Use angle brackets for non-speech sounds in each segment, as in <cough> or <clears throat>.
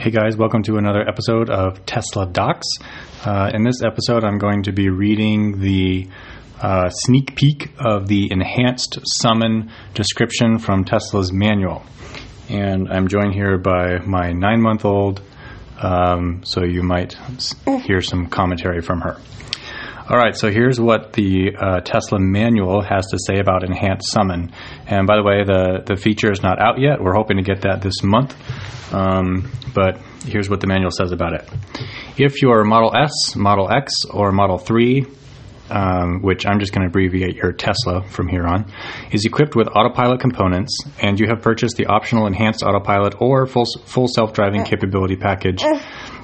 Hey guys, welcome to another episode of Tesla Docs. Uh, in this episode, I'm going to be reading the uh, sneak peek of the enhanced summon description from Tesla's manual. And I'm joined here by my nine month old, um, so you might hear some commentary from her. All right, so here's what the uh, Tesla manual has to say about enhanced summon. And by the way, the, the feature is not out yet. We're hoping to get that this month. Um, but here's what the manual says about it. If you are Model S, Model X, or Model 3, um, which I'm just going to abbreviate your Tesla from here on, is equipped with autopilot components, and you have purchased the optional enhanced autopilot or full, full self driving capability package,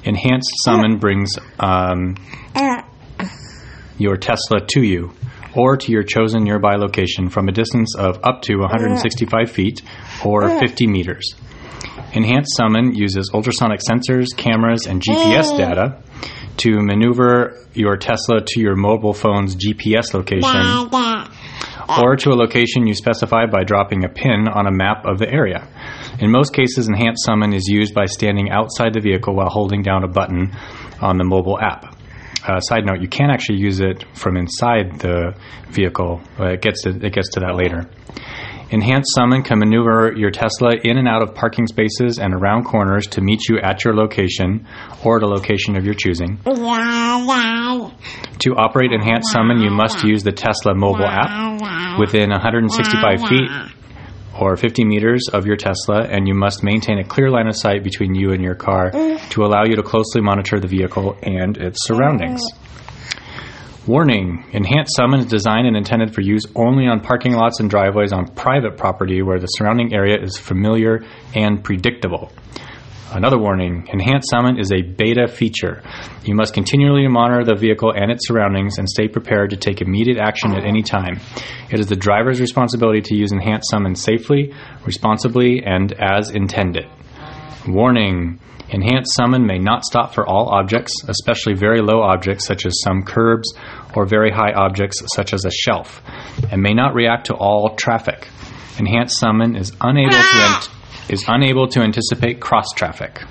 enhanced summon brings um, your Tesla to you or to your chosen nearby location from a distance of up to 165 feet or 50 meters. Enhanced Summon uses ultrasonic sensors, cameras, and GPS data to maneuver your Tesla to your mobile phone's GPS location or to a location you specify by dropping a pin on a map of the area. In most cases, Enhanced Summon is used by standing outside the vehicle while holding down a button on the mobile app. Uh, side note: You can actually use it from inside the vehicle. Uh, it gets to, it gets to that later. Enhanced Summon can maneuver your Tesla in and out of parking spaces and around corners to meet you at your location or the location of your choosing. To operate Enhanced Summon, you must use the Tesla mobile app within 165 feet or 50 meters of your Tesla, and you must maintain a clear line of sight between you and your car mm. to allow you to closely monitor the vehicle and its surroundings. Warning Enhanced Summon is designed and intended for use only on parking lots and driveways on private property where the surrounding area is familiar and predictable. Another warning Enhanced Summon is a beta feature. You must continually monitor the vehicle and its surroundings and stay prepared to take immediate action at any time. It is the driver's responsibility to use Enhanced Summon safely, responsibly, and as intended. Warning Enhanced Summon may not stop for all objects, especially very low objects such as some curbs or very high objects such as a shelf, and may not react to all traffic. Enhanced Summon is unable to is unable to anticipate cross traffic.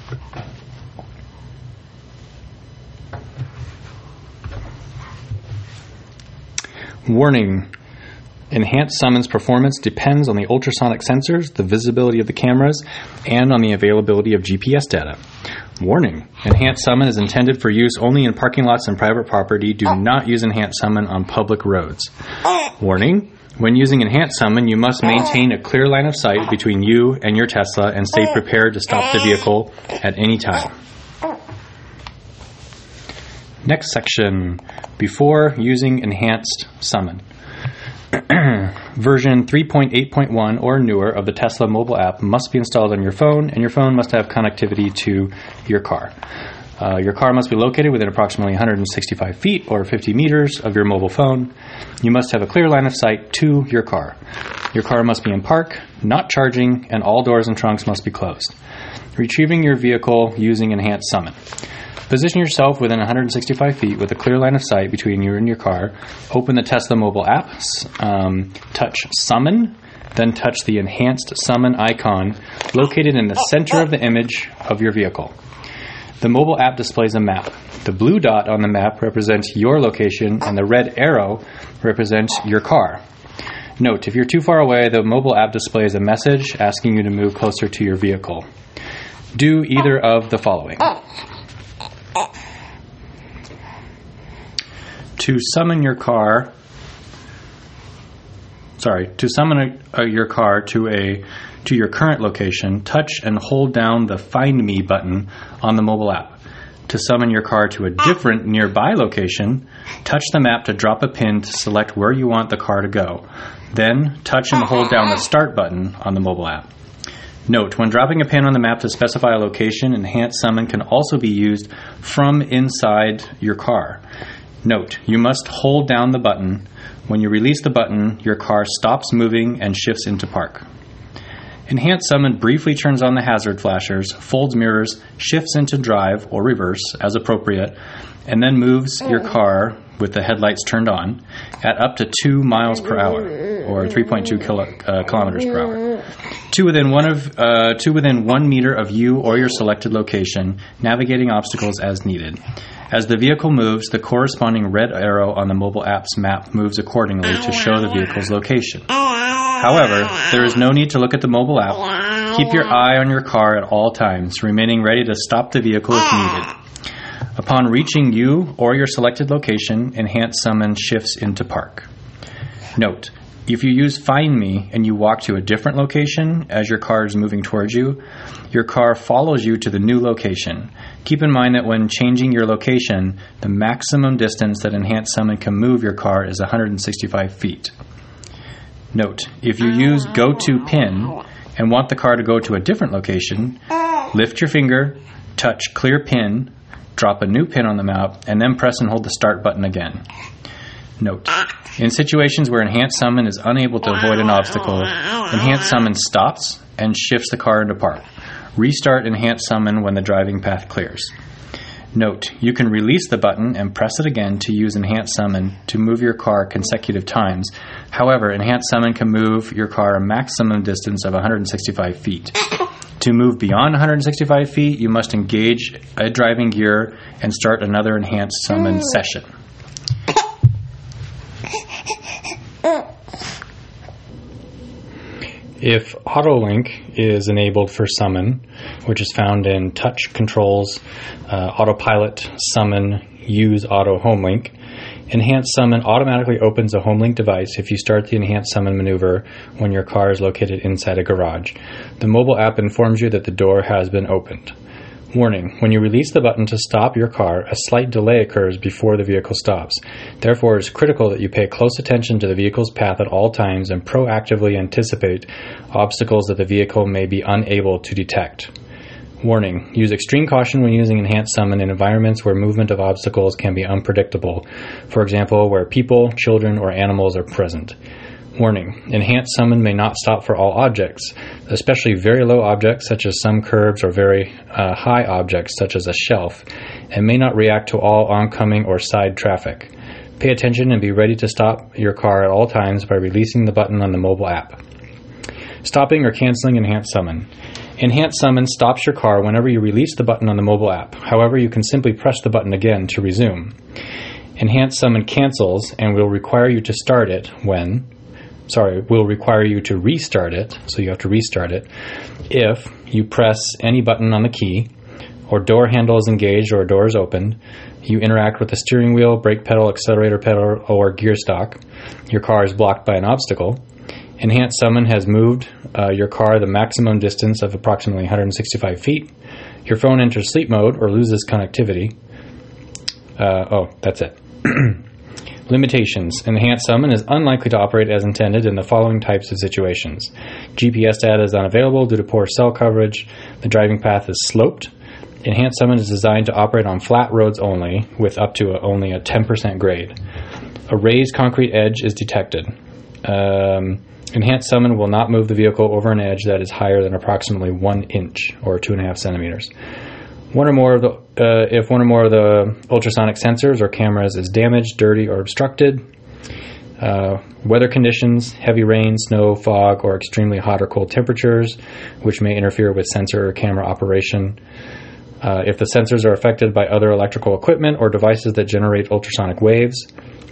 Warning Enhanced Summons performance depends on the ultrasonic sensors, the visibility of the cameras, and on the availability of GPS data. Warning Enhanced Summon is intended for use only in parking lots and private property. Do oh. not use Enhanced Summon on public roads. Oh. Warning When using Enhanced Summon, you must maintain a clear line of sight between you and your Tesla and stay prepared to stop the vehicle at any time. Next section Before using Enhanced Summon. <clears throat> Version 3.8.1 or newer of the Tesla mobile app must be installed on your phone, and your phone must have connectivity to your car. Uh, your car must be located within approximately 165 feet or 50 meters of your mobile phone. You must have a clear line of sight to your car. Your car must be in park, not charging, and all doors and trunks must be closed. Retrieving your vehicle using Enhanced Summon. Position yourself within 165 feet with a clear line of sight between you and your car. Open the Tesla mobile app, um, touch Summon, then touch the Enhanced Summon icon located in the center of the image of your vehicle. The mobile app displays a map. The blue dot on the map represents your location, and the red arrow represents your car. Note, if you're too far away, the mobile app displays a message asking you to move closer to your vehicle. Do either of the following. To summon your car, sorry, to summon a, a, your car to a to your current location, touch and hold down the Find Me button on the mobile app. To summon your car to a different nearby location, touch the map to drop a pin to select where you want the car to go. Then touch and hold down the Start button on the mobile app. Note, when dropping a pin on the map to specify a location, Enhanced Summon can also be used from inside your car. Note, you must hold down the button. When you release the button, your car stops moving and shifts into park. Enhanced Summon briefly turns on the hazard flashers, folds mirrors, shifts into drive or reverse as appropriate, and then moves your car with the headlights turned on at up to 2 miles per hour or 3.2 kilo, uh, kilometers per hour to within one of uh, to within one meter of you or your selected location, navigating obstacles as needed. As the vehicle moves, the corresponding red arrow on the mobile app's map moves accordingly to show the vehicle's location. However, there is no need to look at the mobile app. Keep your eye on your car at all times, remaining ready to stop the vehicle if needed. Upon reaching you or your selected location, Enhance Summon shifts into park. Note, if you use Find Me and you walk to a different location as your car is moving towards you, your car follows you to the new location. Keep in mind that when changing your location, the maximum distance that Enhanced Summon can move your car is 165 feet. Note, if you use oh. Go To Pin and want the car to go to a different location, lift your finger, touch Clear Pin, drop a new pin on the map, and then press and hold the Start button again. Note, in situations where Enhanced Summon is unable to avoid an obstacle, Enhanced Summon stops and shifts the car into park. Restart Enhanced Summon when the driving path clears. Note, you can release the button and press it again to use Enhanced Summon to move your car consecutive times. However, Enhanced Summon can move your car a maximum distance of 165 feet. To move beyond 165 feet, you must engage a driving gear and start another Enhanced Summon session. If AutoLink is enabled for summon, which is found in touch controls, uh, autopilot, summon, use auto HomeLink, Enhanced Summon automatically opens a HomeLink device if you start the Enhanced Summon maneuver when your car is located inside a garage. The mobile app informs you that the door has been opened. Warning When you release the button to stop your car, a slight delay occurs before the vehicle stops. Therefore, it is critical that you pay close attention to the vehicle's path at all times and proactively anticipate obstacles that the vehicle may be unable to detect. Warning Use extreme caution when using Enhanced Summon in environments where movement of obstacles can be unpredictable, for example, where people, children, or animals are present. Warning Enhanced Summon may not stop for all objects, especially very low objects such as some curbs or very uh, high objects such as a shelf, and may not react to all oncoming or side traffic. Pay attention and be ready to stop your car at all times by releasing the button on the mobile app. Stopping or canceling Enhanced Summon. Enhanced Summon stops your car whenever you release the button on the mobile app. However, you can simply press the button again to resume. Enhanced Summon cancels and will require you to start it when sorry, will require you to restart it, so you have to restart it, if you press any button on the key, or door handle is engaged or door is opened, you interact with the steering wheel, brake pedal, accelerator pedal, or gear stalk, your car is blocked by an obstacle, Enhanced Summon has moved uh, your car the maximum distance of approximately 165 feet, your phone enters sleep mode or loses connectivity. Uh, oh, that's it. <clears throat> Limitations. Enhanced Summon is unlikely to operate as intended in the following types of situations. GPS data is unavailable due to poor cell coverage. The driving path is sloped. Enhanced Summon is designed to operate on flat roads only, with up to a, only a 10% grade. A raised concrete edge is detected. Um, Enhanced Summon will not move the vehicle over an edge that is higher than approximately one inch, or two and a half centimeters. One or more of the, uh, if one or more of the ultrasonic sensors or cameras is damaged, dirty, or obstructed, uh, weather conditions, heavy rain, snow, fog, or extremely hot or cold temperatures, which may interfere with sensor or camera operation. Uh, if the sensors are affected by other electrical equipment or devices that generate ultrasonic waves,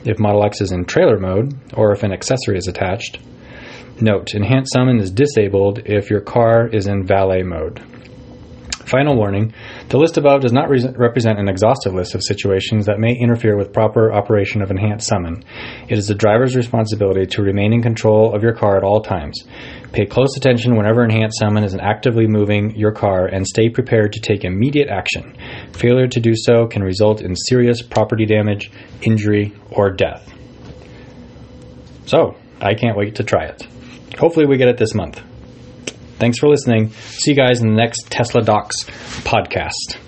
if Model X is in trailer mode, or if an accessory is attached. Note Enhanced Summon is disabled if your car is in valet mode. Final warning the list above does not re- represent an exhaustive list of situations that may interfere with proper operation of Enhanced Summon. It is the driver's responsibility to remain in control of your car at all times. Pay close attention whenever Enhanced Summon is actively moving your car and stay prepared to take immediate action. Failure to do so can result in serious property damage, injury, or death. So, I can't wait to try it. Hopefully, we get it this month. Thanks for listening. See you guys in the next Tesla Docs podcast.